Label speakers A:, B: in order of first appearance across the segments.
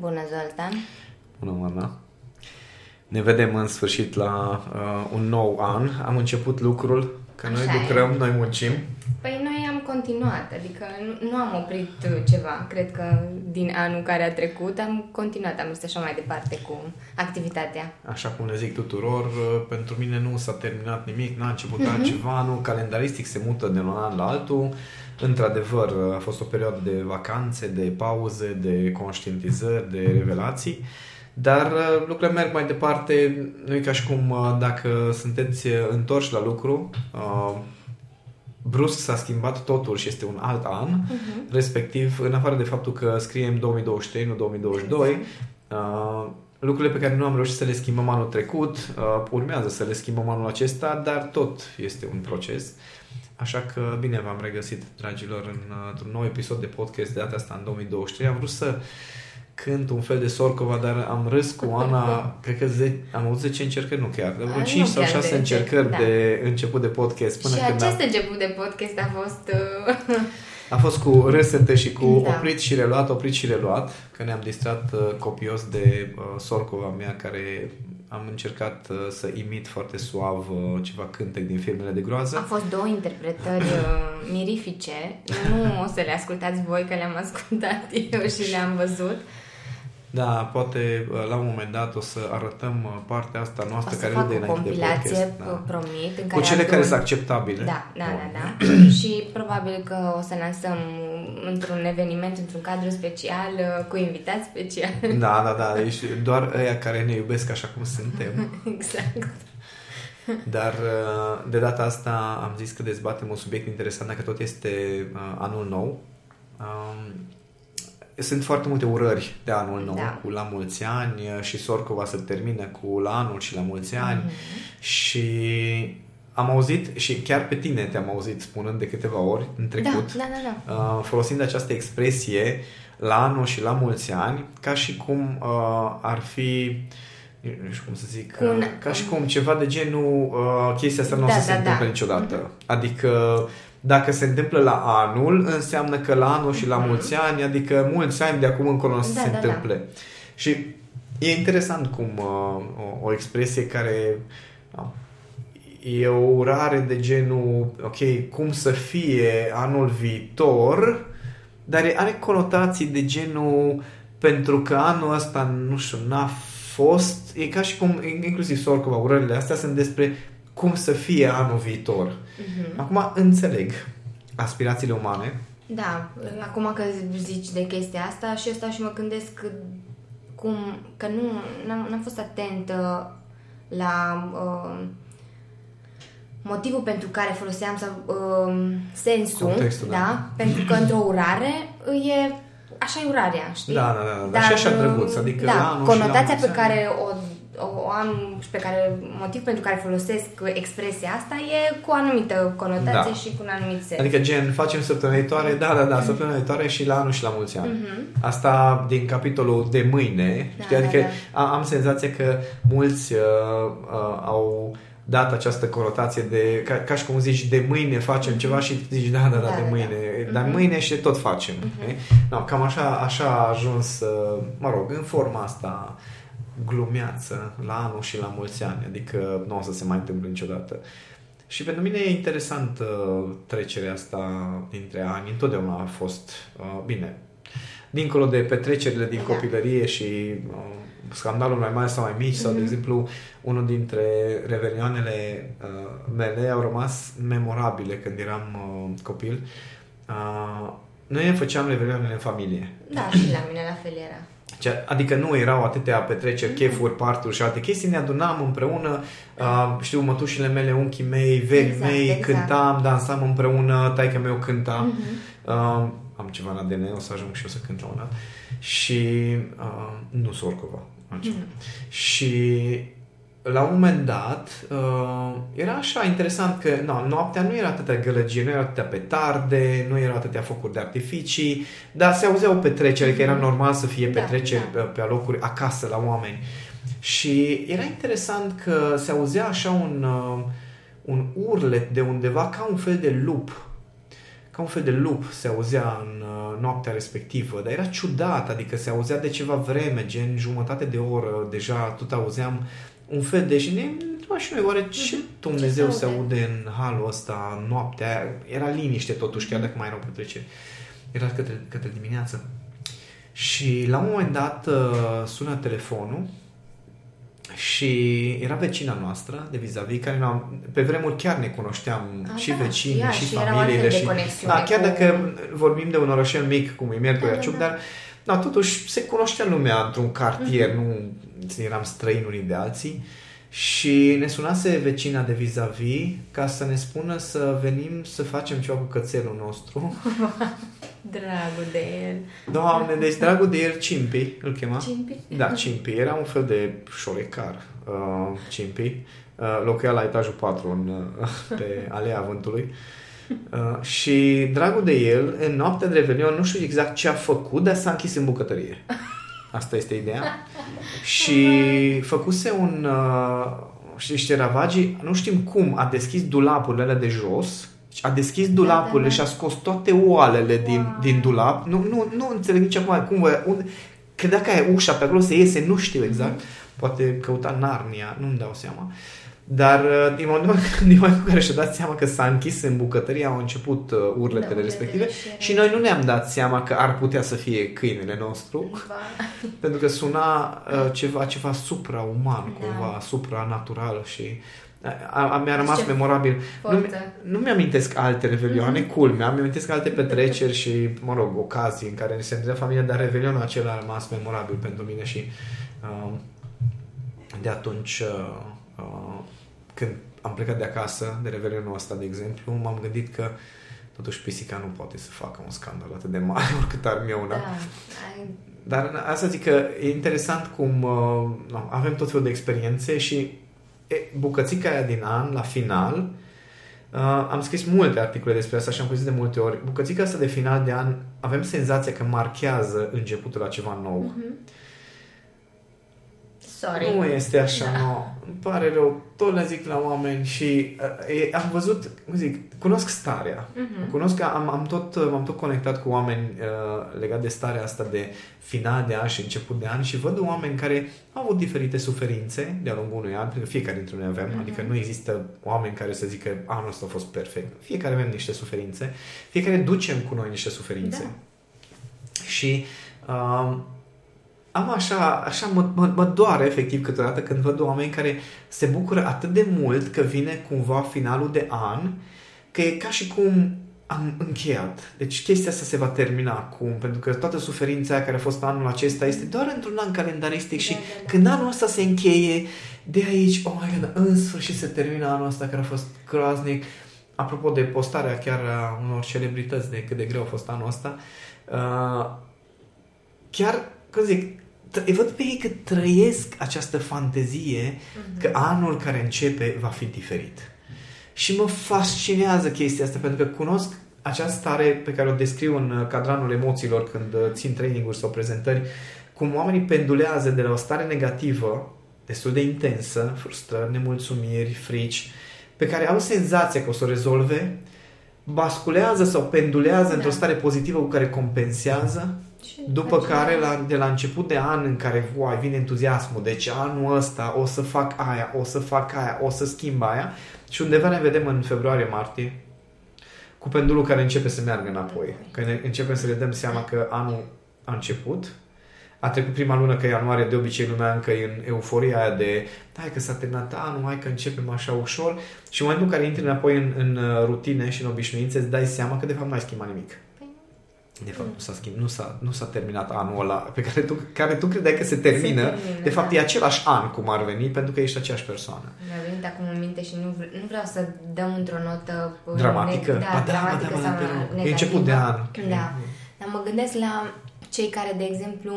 A: Bună, Zoltan!
B: Bună, Oana! Ne vedem în sfârșit la uh, un nou an. Am început lucrul, că
A: Așa
B: noi lucrăm,
A: e.
B: noi muncim.
A: Păi noi am continuat, adică nu, nu am oprit uh, ceva. Cred că din anul care a trecut am continuat, am mers așa mai departe cu activitatea.
B: Așa cum le zic tuturor, uh, pentru mine nu s-a terminat nimic, n-a început
A: Mhm.
B: altceva, nu, calendaristic se mută de la un an la altul. Într-adevăr, uh, a fost o perioadă de vacanțe, de pauze, de conștientizări, de revelații. Dar uh, lucrurile merg mai departe, nu e ca și cum uh, dacă sunteți uh, întorși la lucru, uh, brusc s-a schimbat totul și este un alt an,
A: Uh-huh.
B: respectiv, în afară de faptul că scriem 2023, nu 2022,
A: Exact.
B: uh, lucrurile pe care nu am reușit să le schimbăm anul trecut, uh, urmează să le schimbăm anul acesta, dar tot este un proces. Așa că bine v-am regăsit, dragilor, în, uh, într-un nou episod de podcast de data asta în 2023. Am vrut să cânt un fel de Sorcova, dar am râs cu Ana, cred că ze- am avut 10 încercări, nu chiar, dar vreo
A: Nu
B: 5 sau
A: chiar
B: 6
A: de
B: încercări
A: da.
B: de început de podcast până
A: și
B: când
A: acest
B: am,
A: început de podcast a fost... Uh,
B: a fost cu râsete și cu
A: Da.
B: oprit și reluat, oprit și reluat, că ne-am distrat uh, copios de uh, Sorcova mea, care am încercat uh, să imit foarte suav uh, ceva cântec din filmele de groază.
A: a fost două interpretări uh, mirifice. Nu o să le ascultați voi, că le-am ascultat eu și le-am văzut.
B: Da, poate uh, la un moment dat o să arătăm uh, partea asta
A: O
B: noastră
A: să
B: care
A: fac
B: nu de
A: o
B: înainte de
A: compilație,
B: podcast.
A: da. promit, în
B: Cu
A: care
B: cele
A: adun-
B: care sunt acceptabile.
A: Da, da,
B: Bun.
A: da, da. și probabil că o să lansăm într-un eveniment, într-un cadru special, uh, cu invitați special.
B: Da, da, da. Deci doar ăia care ne iubesc așa cum suntem.
A: exact.
B: Dar uh, de data asta am zis că dezbatem un subiect interesant, dacă tot este uh, anul nou. Um, sunt foarte multe urări de anul nou,
A: Da.
B: cu la mulți ani uh, și Sorcova se termină cu la anul și la mulți ani
A: Mhm.
B: și am auzit și chiar pe tine te-am auzit spunând de câteva ori în trecut,
A: Da, da, da, da.
B: uh, folosind această expresie la anul și la mulți ani, ca și cum uh, ar fi nu știu cum să zic,
A: Cu un-
B: uh, ca și cum ceva de genul uh, chestia asta nu o
A: Da,
B: să
A: da,
B: se întâmple
A: da.
B: niciodată. Adică dacă se întâmplă la anul, înseamnă că la anul și la mulți ani, adică mulți ani de acum încolo nu o să
A: Da,
B: se
A: da, da.
B: întâmple. Și e interesant cum uh, o, o expresie care uh, e o urare de genul, ok, cum să fie anul viitor, dar e- are conotații de genul pentru că anul ăsta, nu știu, n-a fost, e ca și cum, inclusiv Sorcova, urările astea sunt despre cum să fie anul viitor.
A: Mhm.
B: Acum înțeleg aspirațiile umane,
A: Da, acum că zici de chestia asta și asta și mă gândesc că- cum, că nu, n-am, n-am fost atentă la uh, motivul pentru care foloseam sau uh, sensul,
B: Contextul,
A: da?
B: da.
A: Pentru că într-o urare e așa e urarea, știi?
B: Da, da, da, da. Și așa
A: uh,
B: drăguț, adică la
A: da,
B: anul și la
A: conotația
B: mulți
A: pe
B: ani.
A: care o, o am și pe care motiv pentru care folosesc expresia asta e cu o anumită conotație
B: Da.
A: și cu un anumit sens.
B: Adică gen, facem săptămâna viitoare, da, da, da, săptămâna viitoare și la anul și la mulți ani.
A: Mhm.
B: Asta din capitolul de mâine,
A: Da,
B: știi?
A: da,
B: Adică
A: da.
B: a- am senzația că mulți uh, uh, au dat această conotație de, ca, ca și cum zici, de mâine facem ceva și zici, da, da, da,
A: Mhm. Da,
B: de
A: da,
B: mâine.
A: da.
B: Dar
A: Mhm.
B: mâine și tot facem.
A: Mhm.
B: Uh-huh. No, cam așa, așa a ajuns, uh, mă rog, în forma asta glumeață la anul și la mulți ani. Adică nu o să se mai întâmple niciodată. Și pentru mine e interesant uh, trecerea asta dintre ani. Întotdeauna a fost uh, bine. Dincolo de petrecerile din
A: Da.
B: copilărie și uh, scandaluri mai mari sau mai mici, sau, de
A: Mhm.
B: exemplu, unul dintre revelioanele uh, mele au rămas memorabile când eram uh, copil. Uh, noi ne făceam revelioanele în familie.
A: Da, și la mine la fel era.
B: Ce- Adică nu erau atâtea petreceri, chefuri, parturi și alte chestii, ne adunam împreună, uh, știu, mătușile mele, unchii mei, verii
A: Exact,
B: mei,
A: exact.
B: cântam, dansam împreună, taică meu cânta.
A: Mhm.
B: Uh, am ceva în ADN, o să ajung și eu să cânt la un dat. Și uh, nu Sorcova, altceva.
A: Mhm.
B: Și la un moment dat uh, era așa interesant că no, noaptea nu era atâtea gălăgie, nu era atâtea petarde, nu erau atâtea focuri de artificii, dar se auzeau petreceri, că era normal să fie
A: Da,
B: petreceri
A: da.
B: pe, pe alocuri acasă la oameni. Și era interesant că se auzea așa un, uh, un urlet de undeva ca un fel de lup. Ca un fel de lup se auzea în, uh, noaptea respectivă, dar era ciudat, adică se auzea de ceva vreme, gen jumătate de oră, deja tot auzeam un fel de... Și ne și noi, oare ce
A: Mhm.
B: Dumnezeu
A: Ce
B: se
A: se aude?
B: aude în halul ăsta, noaptea aia? Era liniște totuși, chiar dacă mai erau petreceri. Era către, către dimineață. Și la un moment dat uh, sună telefonul și era vecina noastră de vis-a-vis, care ne-am, pe vremuri chiar ne cunoșteam
A: Ah,
B: și
A: da,
B: vecinii
A: ia,
B: și,
A: și erau
B: familiile.
A: altfel de
B: și,
A: conexiune
B: da, chiar
A: cu-
B: dacă vorbim de un orășel mic, cum e Miercurea
A: Da, da,
B: Ciuc,
A: da.
B: dar da, totuși se cunoștea lumea într-un cartier, nu eram străini unii de alții. Și ne sunase vecina de vis-a-vis ca să ne spună să venim să facem ceva cu cățelul nostru.
A: Dragul de el.
B: Doamne, deci dragul de el, Cimpi, îl chema?
A: Cimpi?
B: Da, Cimpi. Era un fel de șorecar, uh, Cimpi. Uh, locuia la etajul 4 în, uh, pe Alea Vântului. Uh, și dragul de el, în noaptea de Revelion, nu știu exact ce a făcut, dar s-a închis în bucătărie. Asta este ideea. Și făcuse un... Uh, știi niște ravagii, nu știm cum, a deschis dulapurile alea de jos, a deschis dulapurile
A: da.
B: și a scos toate oalele din,
A: Wow.
B: din dulap. Nu, nu, nu înțeleg nici acum cum, vă- unde, credea că e ușa pe acolo să iese, nu știu exact. Poate căuta Narnia, nu-mi dau seama. Dar uh, din momentul, din momentul în care și-a dat seama că s-a închis în bucătărie, au început uh, urletele
A: Da, urletele
B: respective
A: și era-
B: și noi nu ne-am dat seama că ar putea să fie câinele nostru,
A: Va.
B: pentru că suna uh, ceva, ceva suprauman,
A: Da.
B: cumva, supranatural și a, a, mi-a rămas
A: Ce
B: memorabil. Nu,
A: forță.
B: nu mi-amintesc alte revelioane culmea, mi-amintesc alte petreceri și, mă rog, ocazii în care ne se întâlnea familia, dar revelionul acela a rămas memorabil pentru mine și uh, de atunci uh, uh, când am plecat de acasă, de revelionul ăsta, de exemplu, m-am gândit că totuși pisica nu poate să facă un scandal atât de mare oricât ar mi una.
A: Da. Ai...
B: Dar asta zic că e interesant cum uh, nu, avem tot felul de experiențe și e, bucățica aia din an, la final, uh, am scris multe articole despre asta și am pus de multe ori. Bucățica asta de final de an, avem senzația că marchează începutul la ceva nou.
A: Mhm. Sorry.
B: Nu este așa,
A: Da.
B: nu. Îmi pare rău. Tot le zic la oameni și uh, e, am văzut, cum zic, cunosc starea.
A: Mhm.
B: Cunosc că am, am tot, m-am tot conectat cu oameni uh, legat de starea asta de final de an și început de an și văd oameni care au avut diferite suferințe de-a lungul unui an, pentru că fiecare dintre noi avem,
A: Mhm.
B: adică nu există oameni care să zică anul ăsta a fost perfect. Fiecare avem niște suferințe, fiecare ducem cu noi niște suferințe.
A: Da.
B: Și uh, am așa, așa mă, mă, mă doare efectiv câteodată când văd oameni care se bucură atât de mult că vine cumva finalul de an, că e ca și cum am încheiat. Deci chestia asta se va termina acum, pentru că toată suferința aia care a fost anul acesta este doar într-un an calendaristic și
A: Da, da, da.
B: când anul ăsta se încheie, de aici, oh my god, în sfârșit se termină anul ăsta care a fost groaznic. Apropo de postarea chiar a unor celebrități de cât de greu a fost anul ăsta, uh, chiar, cum zic, t- îi văd pe ei că trăiesc această fantezie
A: Mhm.
B: că anul care începe va fi diferit. Și mă fascinează chestia asta, pentru că cunosc această stare pe care o descriu în uh, cadranul emoțiilor când uh, țin traininguri sau prezentări, cum oamenii pendulează de la o stare negativă, destul de intensă, frustrări, nemulțumiri, frici, pe care au senzația că o să o rezolve, basculează sau pendulează
A: Da.
B: într-o stare pozitivă cu care compensează
A: Și
B: după
A: face-
B: care, la, de la început de an în care uai, vine entuziasmul, deci anul ăsta o să fac aia, o să fac aia, o să schimb aia și undeva ne vedem în februarie-martie cu pendulul care începe să meargă înapoi. Că ne începem să le dăm seama că anul a început, a trecut prima lună că ianuarie de obicei lumea încă e în euforia aia de hai că s-a terminat anul, hai că începem așa ușor și în momentul în care intri înapoi în, în uh, rutine și în obișnuințe îți dai seama că de fapt nu ai schimbat nimic.
A: Păi,
B: De fapt, nu s-a schimbat, nu s-a, nu s-a terminat anul ăla pe care tu, care tu credeai că se termină.
A: Se termină,
B: de fapt,
A: da.
B: e același an cum ar veni, pentru că ești aceeași persoană.
A: Mi-a venit acum în minte și nu, vre- nu vreau să dăm într-o notă uh,
B: Dramatică?
A: Ne-
B: Ba
A: da,
B: da,
A: dramatică
B: ba da,
A: sau
B: ba da, te rog.
A: negativă.
B: E început de an.
A: Da. Dar mă gândesc la cei care, de exemplu,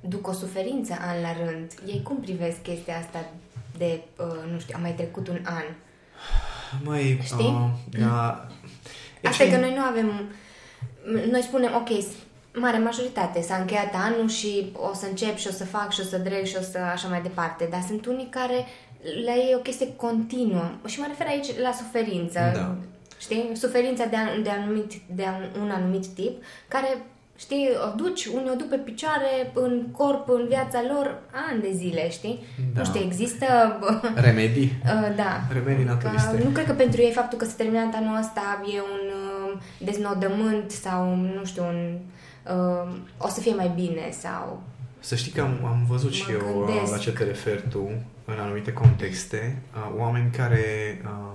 A: duc o suferință an la rând. Ei cum privesc chestia asta de, uh, nu știu, a mai trecut un an?
B: Măi,
A: Știi?
B: Uh, da.
A: Asta e că noi nu avem... Noi spunem, ok, mare majoritate, s-a încheiat anul și o să încep și o să fac și o să dreg și o să așa mai departe. Dar sunt unii care la ei e o chestie continuă. Și mă refer aici la suferință.
B: Da.
A: Știi? Suferința de, an, de, anumit, de an, un anumit tip, care știi, o duci, unii o duc pe picioare, în corp, în viața lor, ani de zile, știi?
B: Da.
A: Nu știu, există...
B: Remedii?
A: Uh, da.
B: Remedii naturiste.
A: Că, nu cred că pentru ei faptul că s-a terminat anul ăsta e un uh, deznodământ sau, nu știu, un... Uh, o să fie mai bine sau...
B: Să știi că am, am văzut
A: Mă
B: și eu uh,
A: gândesc.
B: la ce te referi tu în anumite contexte, uh, oameni care, uh,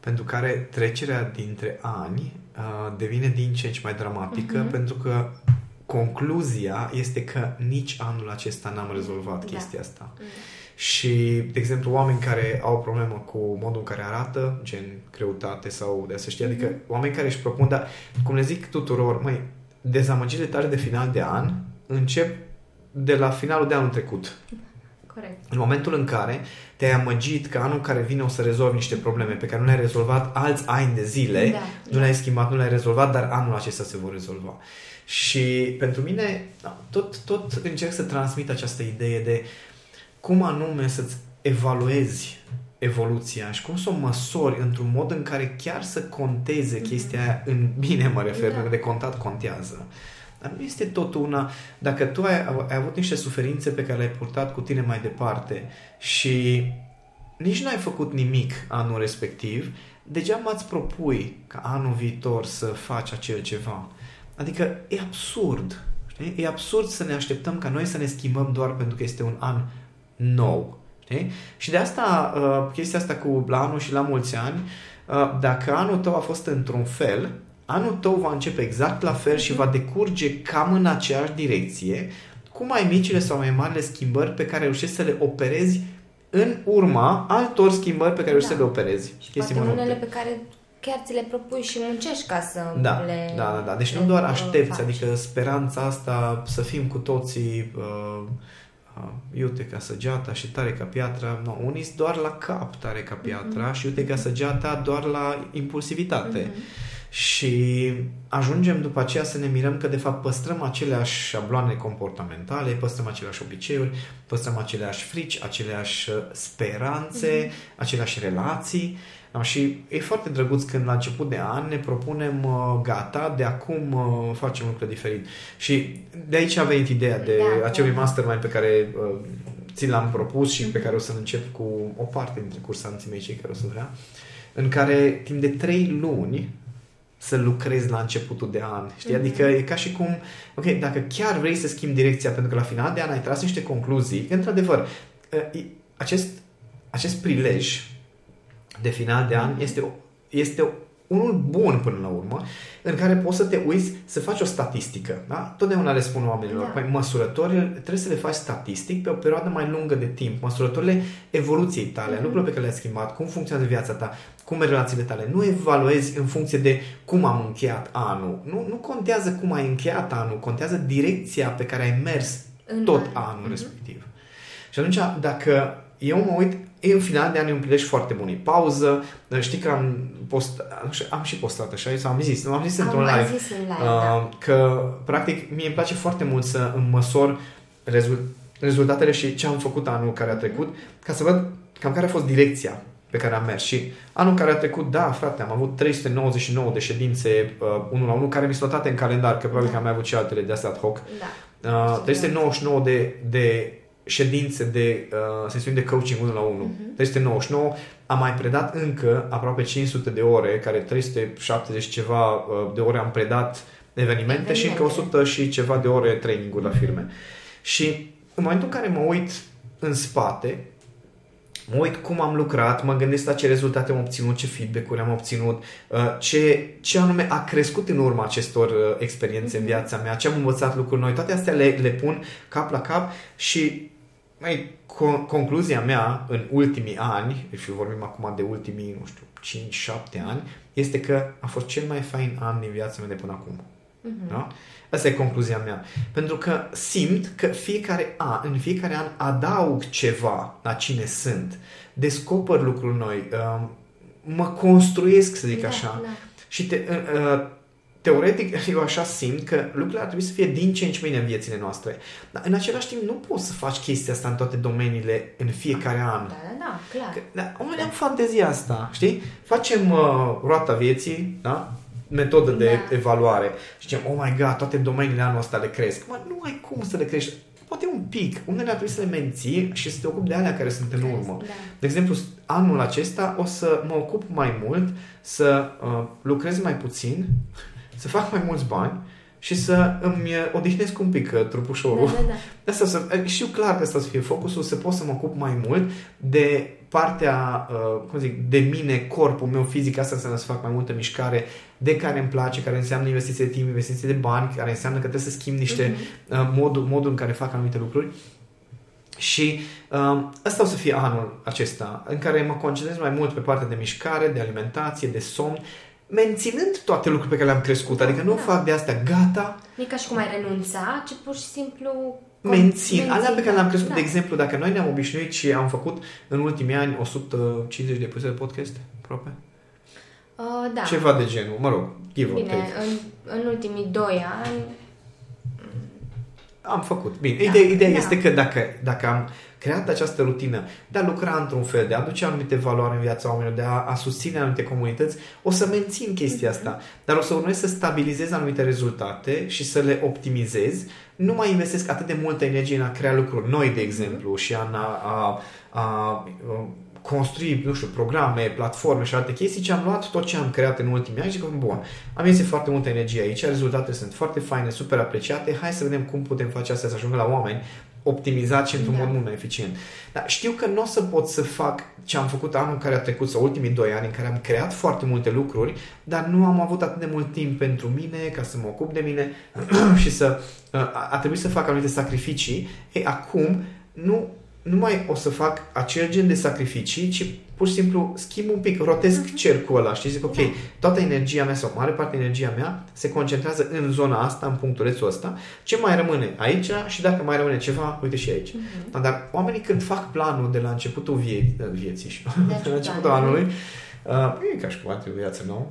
B: pentru care trecerea dintre ani uh, devine din ce în ce mai dramatică,
A: Mhm.
B: pentru că concluzia este că nici anul acesta n-am rezolvat
A: Da.
B: chestia asta.
A: Mm.
B: Și, de exemplu, oameni care au o problemă cu modul în care arată, gen greutate sau de a se ști, adică oameni care își propun, dar, cum le zic tuturor, măi, dezamăgirile tale de final de an încep de la finalul de anul trecut.
A: Corect.
B: În momentul în care te-ai amăgit că anul care vine o să rezolvi niște probleme pe care nu le-ai rezolvat alți ani de zile,
A: Da,
B: nu
A: da.
B: le-ai schimbat, nu le-ai rezolvat, dar anul acesta se vor rezolva. Și pentru mine, da, tot, tot încerc să transmit această idee de cum anume să-ți evaluezi evoluția și cum să o măsori într-un mod în care chiar să conteze chestia aia în bine, mă refer,
A: Da.
B: pentru că de contat contează. Dar nu este tot una, dacă tu ai, ai avut niște suferințe pe care le-ai purtat cu tine mai departe și nici nu ai făcut nimic anul respectiv, degeaba îți propui ca anul viitor să faci acel ceva. Adică e absurd. Știi? E absurd să ne așteptăm ca noi să ne schimbăm doar pentru că este un an nou. Știi? Și de asta, uh, chestia asta cu la anul și la mulți ani, uh, dacă anul tău a fost într-un fel, anul tău va începe exact la fel și va decurge cam în aceeași direcție, cu mai micile sau mai marile schimbări pe care reușești să le operezi în urma altor schimbări pe care reușești
A: Da.
B: să le operezi.
A: Și
B: Chestii
A: poate
B: mărunte.
A: unele pe care chiar ți le propui și muncești ca să
B: Da,
A: le
B: da, da, da. Deci
A: le,
B: nu doar
A: uh,
B: aștepți,
A: faci.
B: adică speranța asta să fim cu toții uh, uh, iute ca săgeata și tare ca piatra. No, unii sunt doar la cap tare ca piatra
A: Mhm.
B: și iute ca săgeata doar la impulsivitate.
A: Mhm.
B: Și ajungem după aceea să ne mirăm că de fapt păstrăm aceleași șabloane comportamentale, păstrăm aceleași obiceiuri, păstrăm aceleași frici, aceleași uh, speranțe, aceleași relații. No, și e foarte drăguț când la început de an ne propunem uh, gata, de acum uh, facem lucruri diferit. Și de aici a venit ideea de
A: Da,
B: acelui
A: da.
B: mastermind pe care uh, ți l-am propus și pe care o să încep cu o parte dintre cursanții mei, cei care o să vrea, în care timp de trei luni să lucrezi la începutul de an. Știi?
A: Mhm.
B: Adică e ca și cum, ok, dacă chiar vrei să schimbi direcția, pentru că la final de an ai tras niște concluzii, că într-adevăr, e- acest, acest prilej de final de an este, o- este unul bun până la urmă, în care poți să te uiți să faci o statistică. Da? Totdeauna le spun oamenilor,
A: Da.
B: păi măsurătorile trebuie să le faci statistic pe o perioadă mai lungă de timp. Măsurătorile evoluției tale,
A: Mhm.
B: lucrurile pe care le-ai schimbat, cum funcționează viața ta, cum merg relațiile tale. Nu evaluezi în funcție de cum am încheiat anul. Nu, nu contează cum ai încheiat anul, contează direcția pe care ai mers
A: În
B: tot
A: an.
B: anul
A: Mhm.
B: respectiv. Și atunci, dacă eu mă uit, e un final de an, e un prilej foarte bun. E pauză. Știi că am, post, am și postat așa, sau am zis, am zis într-un
A: Am mai
B: live,
A: zis în live, da.
B: uh, că, practic, mie îmi place foarte mult să îmi măsor rezult, rezultatele și ce am făcut anul care a trecut, ca să văd cam care a fost direcția pe care am mers. Și anul care a trecut, da, frate, am avut 399 de ședințe uh, unul la unul, care mi sunt notate în calendar, că probabil
A: Da.
B: că am mai avut și altele de astea ad hoc.
A: Da.
B: Uh, 399 de, de ședințe de uh, sesiuni de coaching 1 la 1.
A: Mhm.
B: 399. Am mai predat încă aproape 500 de ore, care 370 ceva uh, de ore am predat evenimente,
A: Evenimente.
B: și încă 100 și ceva de ore training-uri la firme. Și în momentul în care mă uit în spate, mă uit cum am lucrat, mă gândesc la ce rezultate am obținut, ce feedback-uri am obținut, uh, ce, ce anume a crescut în urma acestor uh, experiențe în
A: Mhm.
B: viața mea, ce am învățat lucruri noi, toate astea le, le pun cap la cap și mai, co- concluzia mea în ultimii ani, și vorbim acum de ultimii, nu știu, 5-7 ani, este că a fost cel mai fain an din viața mea de până acum.
A: Mhm.
B: Da? Asta e concluzia mea. Pentru că simt că fiecare an, în fiecare an adaug ceva la cine sunt, descoper lucruri noi, um, mă construiesc, să zic
A: Da,
B: așa.
A: da.
B: Și te, uh, uh, teoretic, eu așa simt că lucrurile ar trebui să fie din ce în ce mai bine în viețile noastre. Dar în același timp nu poți să faci chestia asta în toate domeniile în fiecare an.
A: Da, da, da, clar.
B: Că, da, oamenii am fantezia asta, știi? Facem uh, roata vieții, da? metodă de
A: Da.
B: evaluare. Și zicem, oh my god, toate domeniile anul ăsta le cresc. Mă, nu ai cum să le crești. Poate un pic. Unele ar trebui să le menții și să te ocupi de alea care sunt în urmă.
A: Da.
B: De exemplu, anul acesta o să mă ocup mai mult să uh, lucrez mai puțin, să fac mai mulți bani și să îmi uh, odihnesc un pic uh, trupușorul.
A: Da, da, da.
B: Asta să, uh, știu clar că asta să fie focusul, să pot să mă ocup mai mult de partea, uh, cum zic, de mine, corpul meu fizic, asta înseamnă să fac mai multă mișcare, de care îmi place, care înseamnă investiție de timp, investiție de bani, care înseamnă că trebuie să schimb niște uh, modul, modul în care fac anumite lucruri. Și uh, ăsta o să fie anul acesta, în care mă concentrez mai mult pe partea de mișcare, de alimentație, de somn, menținând toate lucrurile pe care le-am crescut. Adică nu
A: Da.
B: fac de astea gata,
A: Nu e ca și cum ai renunța, ci pur și simplu...
B: mențin. Alea pe care le-am crescut,
A: da.
B: de exemplu, dacă noi ne-am obișnuit și am făcut în ultimii ani 150 de episoade de podcast, aproape,
A: Uh, da.
B: ceva de genul, mă rog, give or
A: Bine,
B: take.
A: în, în ultimii doi ani...
B: Am făcut. Bine,
A: Da,
B: ideea, ideea
A: da.
B: este că dacă, dacă am creat această rutină de a lucra într-un fel, de a aduce anumite valoare în viața oamenilor, de a, a susține anumite comunități, o să mențin chestia
A: Mhm.
B: asta. Dar o să urmez să stabilizez anumite rezultate și să le optimizez. Nu mai investesc atât de multă energie în a crea lucruri noi, de exemplu, și în a, a, a, a construi, nu știu, programe, platforme și alte chestii, ci am luat tot ce am creat în ultimii ani și zic, bun, am investit foarte multă energie aici, rezultatele sunt foarte faine, super apreciate, hai să vedem cum putem face asta să ajungă la oameni optimizat și într-un
A: Da.
B: mod mult mai eficient. Dar știu că nu o să pot să fac ce am făcut anul care a trecut sau ultimii doi ani în care am creat foarte multe lucruri, dar nu am avut atât de mult timp pentru mine ca să mă ocup de mine și să a, a trebuit să fac anumite sacrificii. Ei, acum nu nu mai o să fac acel gen de sacrificii, ci pur și simplu schimb un pic, rotesc cercul ăla și zic, ok, toată energia mea sau mare parte energia mea se concentrează în zona asta, în punctulețul ăsta, ce mai rămâne aici și dacă mai rămâne ceva, uite și aici.
A: Mhm.
B: Dar oamenii când fac planul de la începutul vie- vieții și de la începutul
A: planul.
B: anului, uh, e ca și cum ar trebui viață nouă.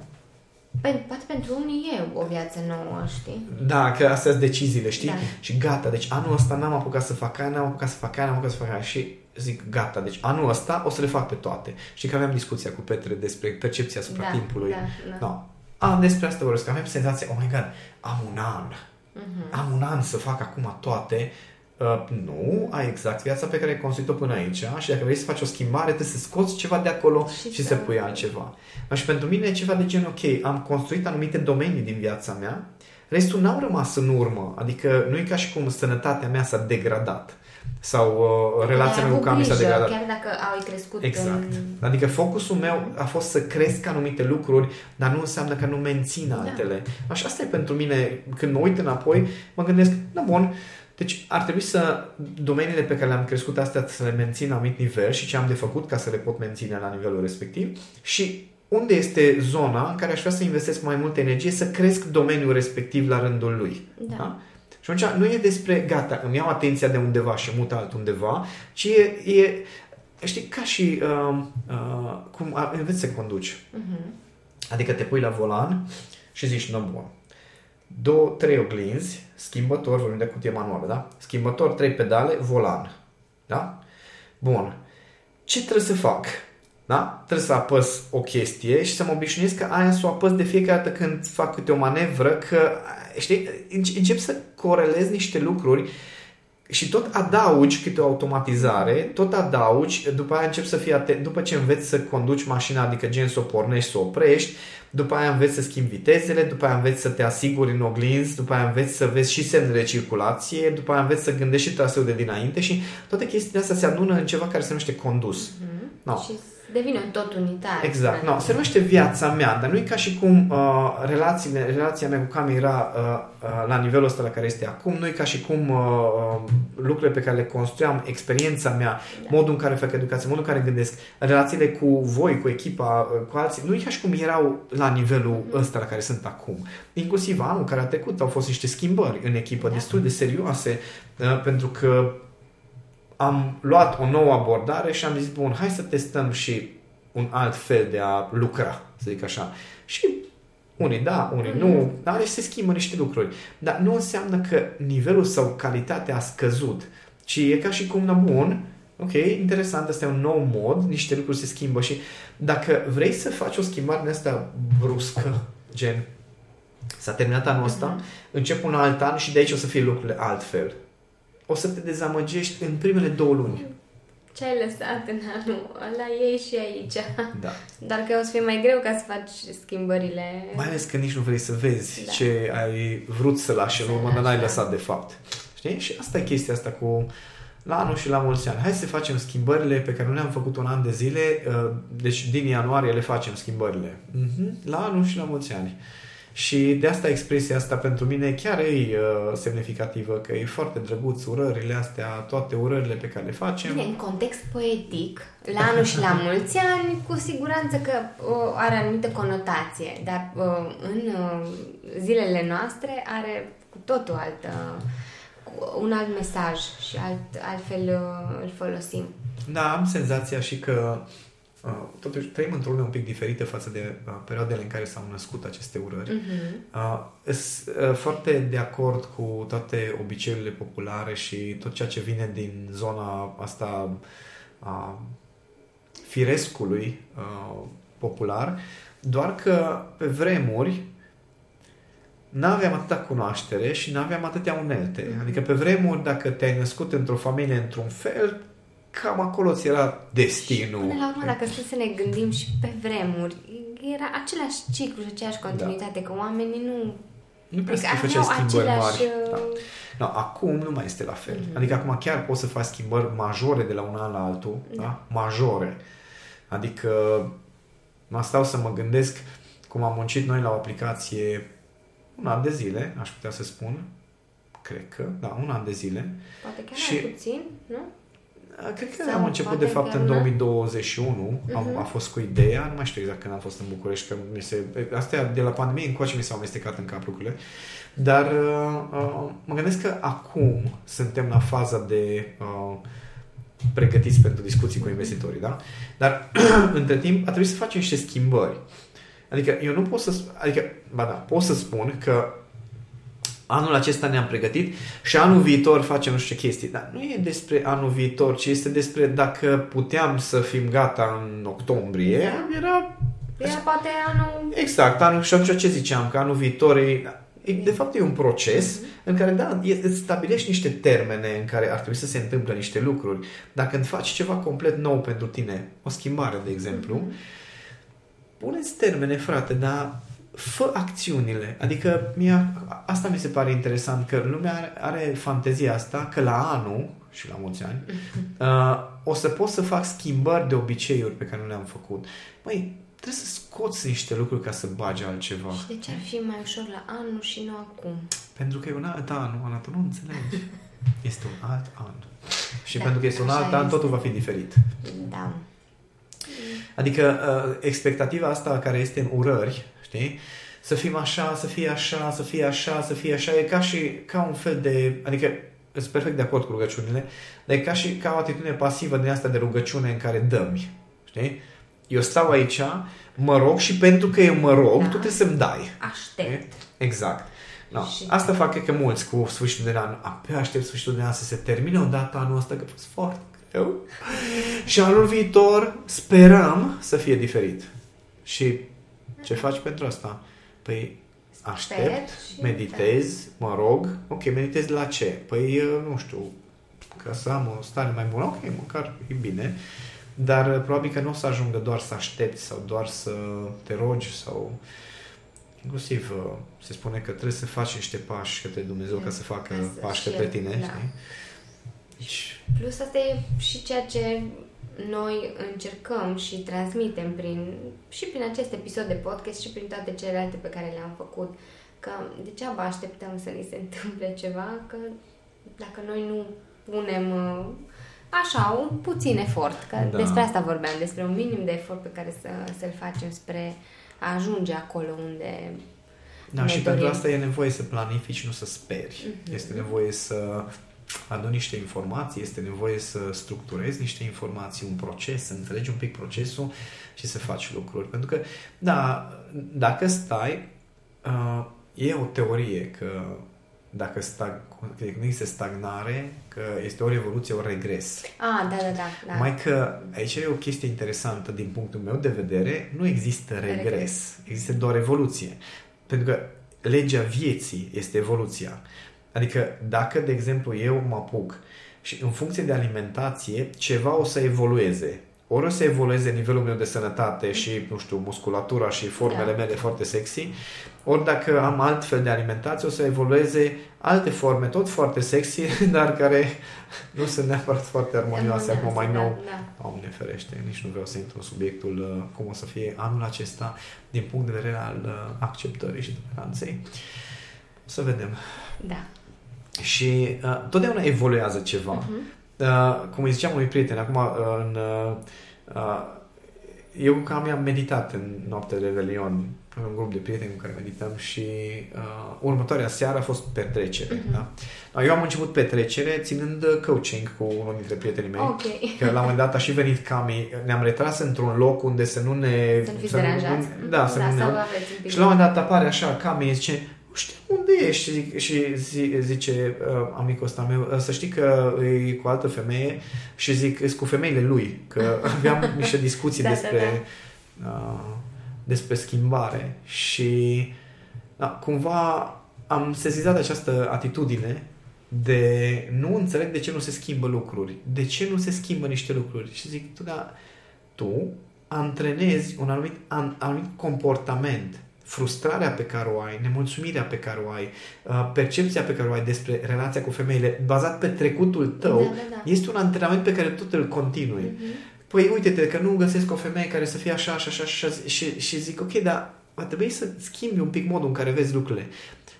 A: Pen, poate pentru unii e o viață nouă, știi?
B: Da, că astea sunt deciziile, știi?
A: Da.
B: Și gata, deci anul ăsta n-am apucat să fac aia, n-am apucat să fac aia, n-am apucat să fac aia și zic gata, deci anul ăsta o să le fac pe toate. Și că aveam discuția cu Petre despre percepția asupra
A: da,
B: timpului.
A: Da, da.
B: No. Am despre asta vorbesc, avem senzația, oh my god, am un an.
A: Mhm.
B: Am un an să fac acum toate. Uh, nu, ai exact viața pe care ai construit-o până aici și dacă vrei să faci o schimbare, trebuie să scoți ceva de acolo și,
A: Și
B: și
A: să-
B: să pui altceva. Și pentru mine e ceva de genul, ok, am construit anumite domenii din viața mea, restul n-au rămas în urmă, adică nu e ca și cum sănătatea mea s-a degradat sau uh, relația
A: Ai
B: mea cu
A: avut
B: Cami s-a
A: grijă,
B: degradat.
A: Chiar dacă au crescut
B: Exact.
A: în...
B: Adică focusul meu a fost să cresc anumite lucruri, dar nu înseamnă că nu mențin
A: Da.
B: altele. Așa asta e pentru mine. Când mă uit înapoi, mă gândesc, na bun, deci ar trebui să domeniile pe care le-am crescut astea să le mențin la anumit nivel și ce am de făcut ca să le pot menține la nivelul respectiv și unde este zona în care aș vrea să investesc mai multă energie să cresc domeniul respectiv la rândul lui.
A: Da.
B: Da? Și atunci nu e despre, gata, îmi iau atenția de undeva și mut altundeva, ci e, e știi, ca și uh, uh, cum a- înveți să conduci.
A: Mhm.
B: Adică te pui la volan și zici, nu, bun, două, trei oglinzi, schimbător, vorbim de cutie manuală, da? Schimbător, trei pedale, volan. Da? Bun. Ce trebuie să fac? Da? Trebuie să apăs o chestie și să mă obișnuiesc că aia să o apăs de fiecare dată când fac câte o manevră, că, știi, înce- încep să corelez niște lucruri și tot adaugi câte o automatizare, tot adaugi, după aia încep să fii atent, după ce înveți să conduci mașina, adică gen să o pornești, să o oprești, după aia înveți să schimbi vitezele, după aia înveți să te asiguri în oglinzi, după aia înveți să vezi și semnele de circulație, după aia înveți să gândești și traseul de dinainte și toate chestiile astea se adună în ceva care se numește condus.
A: Mhm.
B: No.
A: Și devine un tot unitar.
B: Exact. No, se numește viața mea, dar nu e ca și cum uh, relațiile, relația mea cu Cami era uh, uh, la nivelul ăsta la care este acum, nu e ca și cum uh, uh, lucrurile pe care le construiam, experiența mea,
A: Da.
B: modul în care fac educație, modul în care gândesc, relațiile cu voi, cu echipa, uh, cu alții, nu e ca și cum erau la nivelul ăsta la care sunt acum. Inclusiv anul care a trecut au fost niște schimbări în echipă
A: Da.
B: destul de serioase, uh, pentru că am luat o nouă abordare și am zis, bun, hai să testăm și un alt fel de a lucra, să zic așa. Și unii da, unii nu, dar deci se schimbă niște lucruri. Dar nu înseamnă că nivelul sau calitatea a scăzut, ci e ca și cum, na bun, ok, interesant, asta e un nou mod, niște lucruri se schimbă și dacă vrei să faci o schimbare din asta bruscă, gen S-a terminat anul ăsta, uh-huh. încep un alt an și de aici o să fie lucrurile altfel. O să te dezamăgești în primele două luni.
A: Ce ai lăsat în anul ăla ei și aici.
B: Da.
A: Dar că o să fie mai greu ca să faci schimbările.
B: Mai ales că nici nu vrei să vezi
A: Da.
B: ce ai vrut să lași în
A: Să
B: urmă, dar
A: lași,
B: n-ai
A: da.
B: lăsat de fapt. Știi? Și asta e chestia asta cu la anul și la mulți ani. Hai să facem schimbările pe care nu le-am făcut un an de zile, uh, deci din ianuarie le facem schimbările. Mhm. La anul și la mulți ani. Și de asta expresia asta pentru mine chiar e uh, semnificativă, că e foarte drăguț urările astea, toate urările pe care le facem.
A: Bine, în context poetic, la anul și la mulți ani, cu siguranță că uh, are anumită conotație, dar uh, în uh, zilele noastre are cu totul altă, cu un alt mesaj și alt, altfel uh, îl folosim.
B: Da, am senzația și că uh, totuși trăim într-o lume un pic diferită față de uh, perioadele în care s-au născut aceste urări.
A: Uh-huh.
B: Uh, Sunt uh, foarte de acord cu toate obiceiurile populare și tot ceea ce vine din zona asta a firescului uh, popular, doar că pe vremuri n-aveam atâta cunoaștere și n-aveam atâtea unelte. Adică pe vremuri, dacă te-ai născut într-o familie într-un fel, cam acolo ți era destinul.
A: Până la urmă, dacă stăm să ne gândim și pe vremuri, era același ciclu și aceeași continuitate, că oamenii nu...
B: Nu prea să
A: Adică
B: făceai
A: aveau
B: schimbări
A: aceleași,
B: mari.
A: uh,
B: Da. No, acum nu mai este la fel.
A: Mhm.
B: Adică acum chiar poți să faci schimbări majore de la un an la altul. Da?
A: Da.
B: Majore. Adică mă stau să mă gândesc cum am muncit noi la o aplicație un an de zile, aș putea să spun. Cred că, da, un an de zile.
A: Poate chiar
B: Și-
A: mai puțin, nu?
B: Cred că
A: Sau
B: am început
A: poate
B: de fapt
A: chiar
B: în
A: un an.
B: 2021, am,
A: Mhm.
B: a fost cu ideea, nu mai știu exact când am fost în București, că mi se, astea de la pandemie încoace mi s-au amestecat în cap lucrurile, dar uh, uh, mă gândesc că acum suntem la faza de uh, pregătiți pentru discuții cu investitorii, da? Dar între timp a trebuit să facem niște schimbări. Adică eu nu pot să, adică, ba da, pot să spun că anul acesta ne-am pregătit și anul viitor facem nu știu ce chestii. Dar nu e despre anul viitor, ci este despre dacă puteam să fim gata în octombrie. Era
A: Era poate anul...
B: exact, anul și atunci ce ziceam, că anul viitor e, e de fapt e un proces în care, da, e- îți stabilești niște termene în care ar trebui să se întâmple niște lucruri. Dacă când faci ceva complet nou pentru tine, o schimbare, de exemplu, puneți termene, frate, dar fă acțiunile. Adică mie, asta mi se pare interesant, că lumea are, are fantezia asta că la anul, și la mulți ani, uh, o să pot să fac schimbări de obiceiuri pe care nu le-am făcut. Măi, trebuie să scoți niște lucruri ca să bagi altceva.
A: Și de ce ar fi mai ușor la anul și nu acum?
B: Pentru că e un alt an, Ana, tu nu înțelegi. Este un alt an. Și
A: Da,
B: pentru că este un
A: așa
B: alt an,
A: este.
B: totul va fi diferit.
A: Da.
B: Adică uh, expectativa asta care este în urări, știi? Să fim așa, să fie așa, să fie așa, să fie așa, e ca și ca un fel de, adică sunt perfect de acord cu rugăciunile, dar e ca și ca o atitudine pasivă din asta de rugăciune în care dămi, știi? Eu stau aici, mă rog și pentru că eu mă rog,
A: Da.
B: tu trebuie să-mi dai.
A: Aștept.
B: Exact. No.
A: Și-
B: Asta fac cred că mulți cu sfârșitul de an. Abia aștept sfârșitul de an să se termine odată anul ăsta, că a fost foarte greu. și anul viitor sperăm să fie diferit. Și ce faci pentru asta? Păi aștept,
A: Aștept și-
B: meditez, mă rog. Ok, meditez la ce? Păi, nu știu, ca să am o stare mai bună. Ok, măcar e bine. Dar uh, probabil că nu o să ajungă doar să aștepți sau doar să te rogi sau inclusiv uh, se spune că trebuie să faci niște pași către Dumnezeu ca să facă
A: Ca să-
B: pași
A: și
B: către
A: El,
B: tine,
A: da.
B: știi? Deci,
A: Plus asta e și ceea ce noi încercăm și transmitem prin, și prin acest episod de podcast și prin toate celelalte pe care le-am făcut. Că degeaba așteptăm să ni se întâmple ceva, că dacă noi nu punem uh, așa, un puțin efort, că
B: Da.
A: despre asta vorbeam, despre un minim de efort pe care să, să-l facem spre a ajunge acolo unde
B: da,
A: ne
B: și
A: dorim.
B: pentru asta e nevoie să planifici, nu să speri.
A: Mhm.
B: Este nevoie să aduni niște informații, este nevoie să structurezi niște informații, un proces, să înțelegi un pic procesul și să faci lucruri. Pentru că, da, dacă stai, uh, e o teorie că dacă stag, că nu există stagnare, că este o revoluție, o regres.
A: Ah, da, da, da. da.
B: Mai că aici e o chestie interesantă din punctul meu de vedere, nu există regres,
A: Regres.
B: există doar evoluție. Pentru că legea vieții este evoluția. Adică dacă, de exemplu, eu mă apuc și în funcție de alimentație, ceva o să evolueze ori o să evolueze nivelul meu de sănătate și, nu știu, musculatura și formele da. mele foarte sexy, ori dacă am alt fel de alimentație, o să evolueze alte forme, tot foarte sexy, dar care nu sunt neapărat foarte armonioase. Acum mai nou, da, da. ne ferește, nici nu vreau să intru în subiectul uh, cum o să fie anul acesta din punct de vedere al uh, acceptării și toleranței. O să vedem.
A: Da.
B: Și uh, totdeauna evoluează ceva. Uh-huh. Uh, cum îi ziceam unui prieten, acum uh, în, uh, uh, eu cam am meditat în noaptea de Revelion, un grup de prieteni cu care medităm și uh, următoarea seară a fost petrecere. Uh-huh. Da? Eu am început petrecere ținând coaching cu unul dintre prietenii mei.
A: Okay.
B: Că la un moment dat a și venit Cami, ne-am retras într-un loc unde să nu ne...
A: Să nu fiți deranjați.
B: Da, să da, nu ne... Și la un moment dat apare așa Cami zice, știu unde ești și, și zi, zice uh, amicul ăsta meu, uh, să știi că e cu altă femeie și zic, e cu femeile lui, că aveam niște discuții da, despre, da, da. Uh, despre schimbare și da, cumva am sesizat această atitudine de nu înțeleg de ce nu se schimbă lucruri, de ce nu se schimbă niște lucruri? Și zic, tu, da, tu antrenezi un anumit, an, anumit comportament frustrarea pe care o ai, nemulțumirea pe care o ai, uh, percepția pe care o ai despre relația cu femeile, bazat pe trecutul tău, da, da, da. este un antrenament pe care tot îl continui. Uh-huh. Păi uite-te că nu găsesc o femeie care să fie așa, așa, așa, așa și, și zic, ok, dar va trebui să schimbi un pic modul în care vezi lucrurile.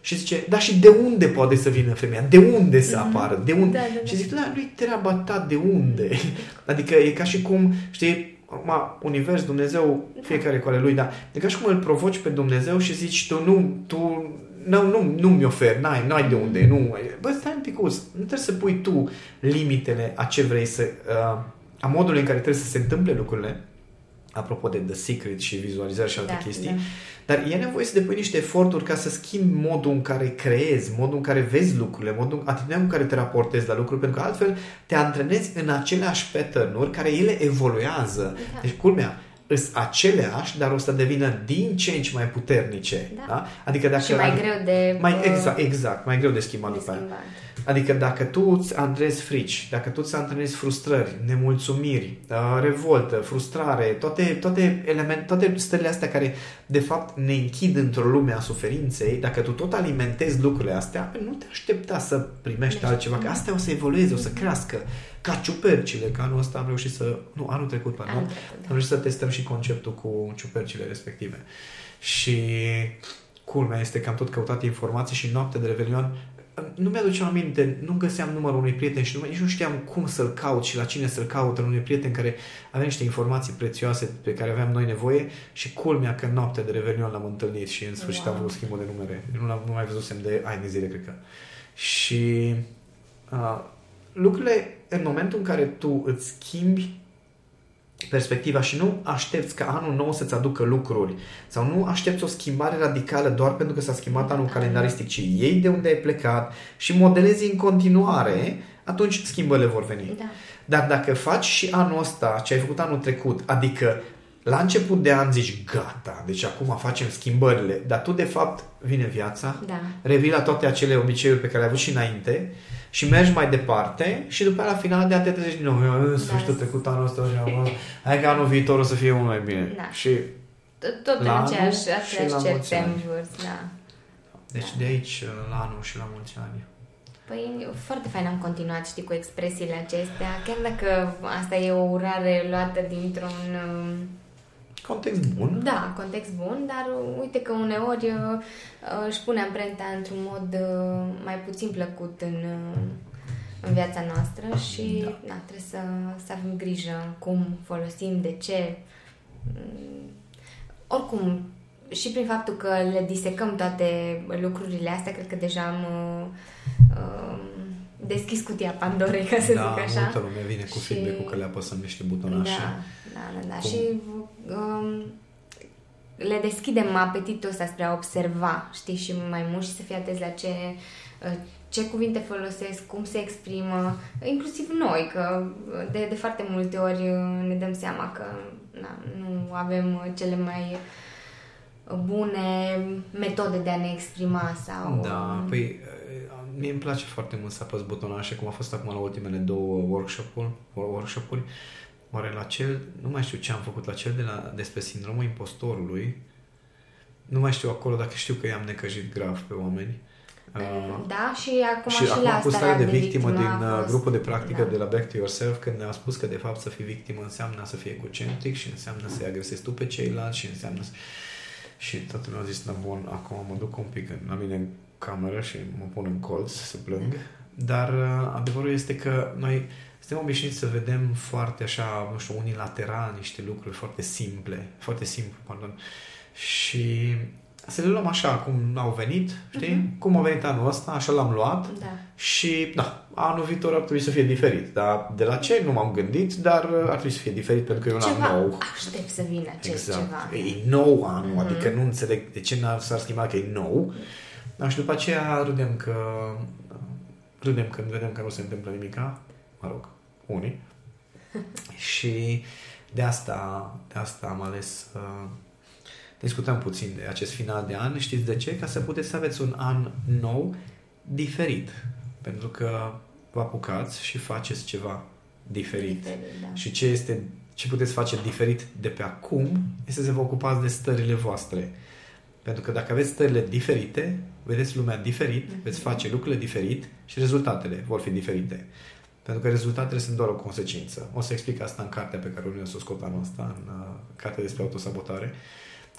B: Și zice, da, și de unde poate să vină femeia? De unde să mhm. apară? De unde? Da, da, da. Și zic, da, nu-i treaba ta de unde. Adică e ca și cum, știi, Acum, univers, Dumnezeu, fiecare cu ale lui, dar de ca și cum îl provoci pe Dumnezeu și zici, tu nu, tu nu, nu, nu mi ofer, n-ai, n-ai de unde, nu. Bă, stai un pic, nu trebuie să pui tu limitele a ce vrei să, uh, a modului în care trebuie să se întâmple lucrurile, apropo de The Secret și vizualizare și alte da, chestii, da. dar e nevoie să depui niște eforturi ca să schimbi modul în care creezi, modul în care vezi lucrurile, modul, atitudinea în care te raportezi la lucruri, pentru că altfel te antrenezi în aceleași pattern care ele evoluează. Da. Deci, culmea, sunt aceleași, dar o să devină din ce în ce mai puternice. Da. Da?
A: Adică dacă și mai greu de...
B: Mai, exact, exact, mai greu de schimbat de după aia. Adică dacă tu îți antrenezi frici, dacă tu îți antrenezi frustrări, nemulțumiri, uh, revoltă, frustrare, toate, toate, element, toate stările astea care de fapt ne închid într-o lume a suferinței, dacă tu tot alimentezi lucrurile astea, nu te aștepta să primești deci, altceva, că astea o să evolueze, o să crească ca ciupercile, că anul ăsta am reușit să, nu, anul trecut, pardon, anul trecut, da. am reușit să testăm și conceptul cu ciupercile respective. Și culmea este că am tot căutat informații și noapte de Revelion nu mi-aduceam aminte, nu găseam numărul unui prieten și nu, nici nu știam cum să-l caut și la cine să-l caut, unui prieten care avea niște informații prețioase pe care aveam noi nevoie și culmea că în noapte de Revelion l-am întâlnit și în sfârșit wow. am avut schimbul de numere. Nu, l-am, nu mai văzusem de ani de zile, cred că. Și uh, lucrurile, în momentul în care tu îți schimbi perspectiva și nu aștepți ca anul nou să-ți aducă lucruri sau nu aștepți o schimbare radicală doar pentru că s-a schimbat anul calendaristic, ci iei de unde ai plecat și modelezi în continuare, atunci schimbările vor veni.
A: Da.
B: Dar dacă faci și anul ăsta ce ai făcut anul trecut, adică la început de an zici gata, deci acum facem schimbările, dar tu de fapt vine viața,
A: da.
B: revii la toate acele obiceiuri pe care le-ai avut și înainte și mergi mai departe și după aia la final de a te trezești din nou. Eu în sfârșit da. trecut anul ăsta și am hai că anul viitor o să fie unul mai bine.
A: Da.
B: Și
A: tot în aceeași, aceeași certuri, da.
B: Deci da. de aici la anul și la mulți ani.
A: Păi foarte fain am continuat, știi, cu expresiile acestea, chiar dacă asta e o urare luată dintr-un
B: Context bun.
A: Da, context bun, dar uite că uneori uh, își pune amprenta într-un mod uh, mai puțin plăcut în, uh, în viața noastră și da. Da, trebuie să, să avem grijă cum folosim, de ce. Mm, oricum, și prin faptul că le disecăm toate lucrurile astea, cred că deja am uh, deschis cutia Pandorei, ca să
B: da,
A: zic așa.
B: multă lume vine cu și... feedback-ul că le apăsăm niște butonașe.
A: Da, da, da. da. Și um, le deschidem apetitul ăsta spre a observa, știi, și mai mult și să fii atenți la ce, uh, ce cuvinte folosesc, cum se exprimă, inclusiv noi, că de, de foarte multe ori uh, ne dăm seama că na, nu avem cele mai bune metode de a ne exprima sau...
B: Da, păi mie îmi place foarte mult să apăs butonul așa cum a fost acum la ultimele două workshop-uri, workshop-uri. Oare la cel, nu mai știu ce am făcut, la cel de la, despre sindromul impostorului, nu mai știu acolo dacă știu că i-am necăjit grav pe oameni.
A: Uh, da, și acum
B: și,
A: și
B: acum
A: la
B: cu starea de victimă,
A: victimă
B: din
A: a
B: uh,
A: fost-
B: grupul de practică
A: da.
B: de la Back to Yourself când ne-a spus că de fapt să fii victimă înseamnă să fii egocentric și înseamnă să-i agresezi tu pe ceilalți și înseamnă să... și toată lumea a zis, na bun, acum mă duc un pic în, la mine în cameră și mă pun în colț să plâng. Dar uh, adevărul este că noi suntem obișnuiți să vedem foarte așa, nu știu, unilateral niște lucruri foarte simple, foarte simplu, pardon. Și să le luăm așa cum au venit, știi?
A: Mhm.
B: Cum a venit anul ăsta, așa l-am luat
A: Da.
B: și, da, anul viitor ar trebui să fie diferit. Dar de la ce nu m-am gândit, dar uh, ar trebui să fie diferit pentru că e un
A: Ceva
B: an nou.
A: aștept să vină acest
B: Exact.
A: ceva.
B: E nou anul,
A: Mhm.
B: adică nu înțeleg de ce n-ar, s-ar schimba că e nou. Dar și după aceea râdem că râdem când vedem că nu se întâmplă nimica, mă rog, unii. și de asta, de asta am ales să discutăm puțin de acest final de an. Știți de ce? Ca să puteți să aveți un an nou diferit. Pentru că vă apucați și faceți ceva diferit.
A: Diferit, da.
B: Și ce este ce puteți face diferit de pe acum este să vă ocupați de stările voastre. Pentru că dacă aveți stările diferite, vedeți lumea diferit,
A: Mhm.
B: veți face lucrurile diferit și rezultatele vor fi diferite. Pentru că rezultatele sunt doar o consecință. O să explic asta în cartea pe care urmează să o scot anul ăsta, în uh, cartea despre autosabotare.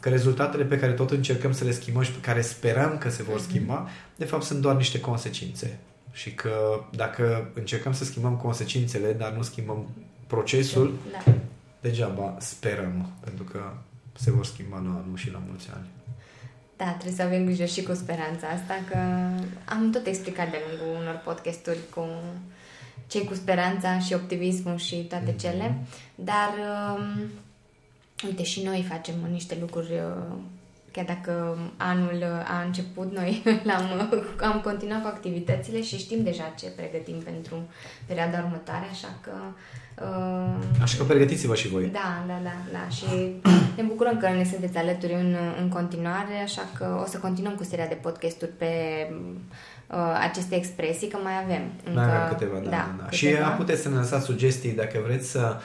B: Că rezultatele pe care tot încercăm să le schimbăm și pe care sperăm că se vor
A: Mhm.
B: schimba, de fapt sunt doar niște consecințe. Și că dacă încercăm să schimbăm consecințele, dar nu schimbăm procesul,
A: Da.
B: degeaba sperăm, pentru că se vor schimba la anul și la mulți ani.
A: Da, trebuie să avem grijă și cu speranța asta, că am tot explicat de lungul unor podcasturi cu cei cu speranța și optimismul și toate
B: Mhm.
A: cele, dar um, uite și noi facem niște lucruri uh, chiar dacă anul a început, noi l-am, am continuat cu activitățile și știm deja ce pregătim pentru perioada următoare, așa că uh,
B: Așa că pregătiți-vă și voi.
A: da, da, da, da. Și ne bucurăm că ne sunteți alături în, în continuare, așa că o să continuăm cu seria de podcasturi pe uh, aceste expresii, că mai avem. Încă,
B: Mai avem câteva, da. da, da. Și
A: câteva.
B: puteți să ne lăsați sugestii dacă vreți să uh,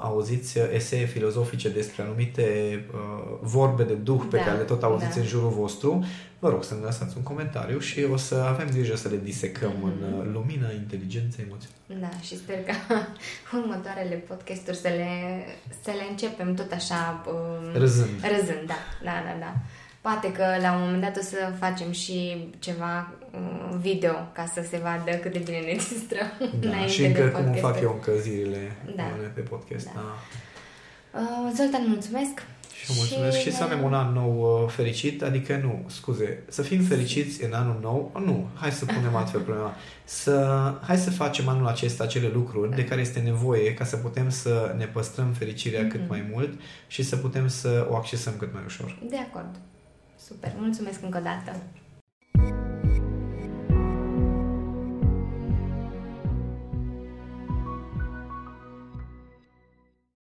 B: auziți esee filozofice despre anumite uh, vorbe de duh pe
A: Da,
B: care le tot auziți
A: da.
B: în jurul vostru. Vă rog să ne lăsați un comentariu și o să avem grijă să le disecăm
A: Mhm.
B: în uh, lumina inteligenței emoției.
A: Da, și sper că următoarele podcasturi să le, să le începem tot așa um,
B: Râzând.
A: râzând, da, da, da, da. Poate că la un moment dat o să facem și ceva um, video ca să se vadă cât de bine ne distrăm
B: Da,
A: înainte
B: și încă
A: de
B: cum îmi fac
A: podcasturi.
B: eu încălzirile
A: Da.
B: bune pe podcast.
A: Da.
B: Da.
A: Uh, Zoltan, mulțumesc!
B: Și eu mulțumesc și, și să avem un an nou uh, fericit, adică nu, scuze, să fim fericiți în anul nou, nu, hai să punem altfel problema, să, hai să facem anul acesta acele lucruri de care este nevoie ca să putem să ne păstrăm fericirea cât
A: Mhm.
B: mai mult și să putem să o accesăm cât mai ușor.
A: De acord. Super. Mulțumesc încă o dată.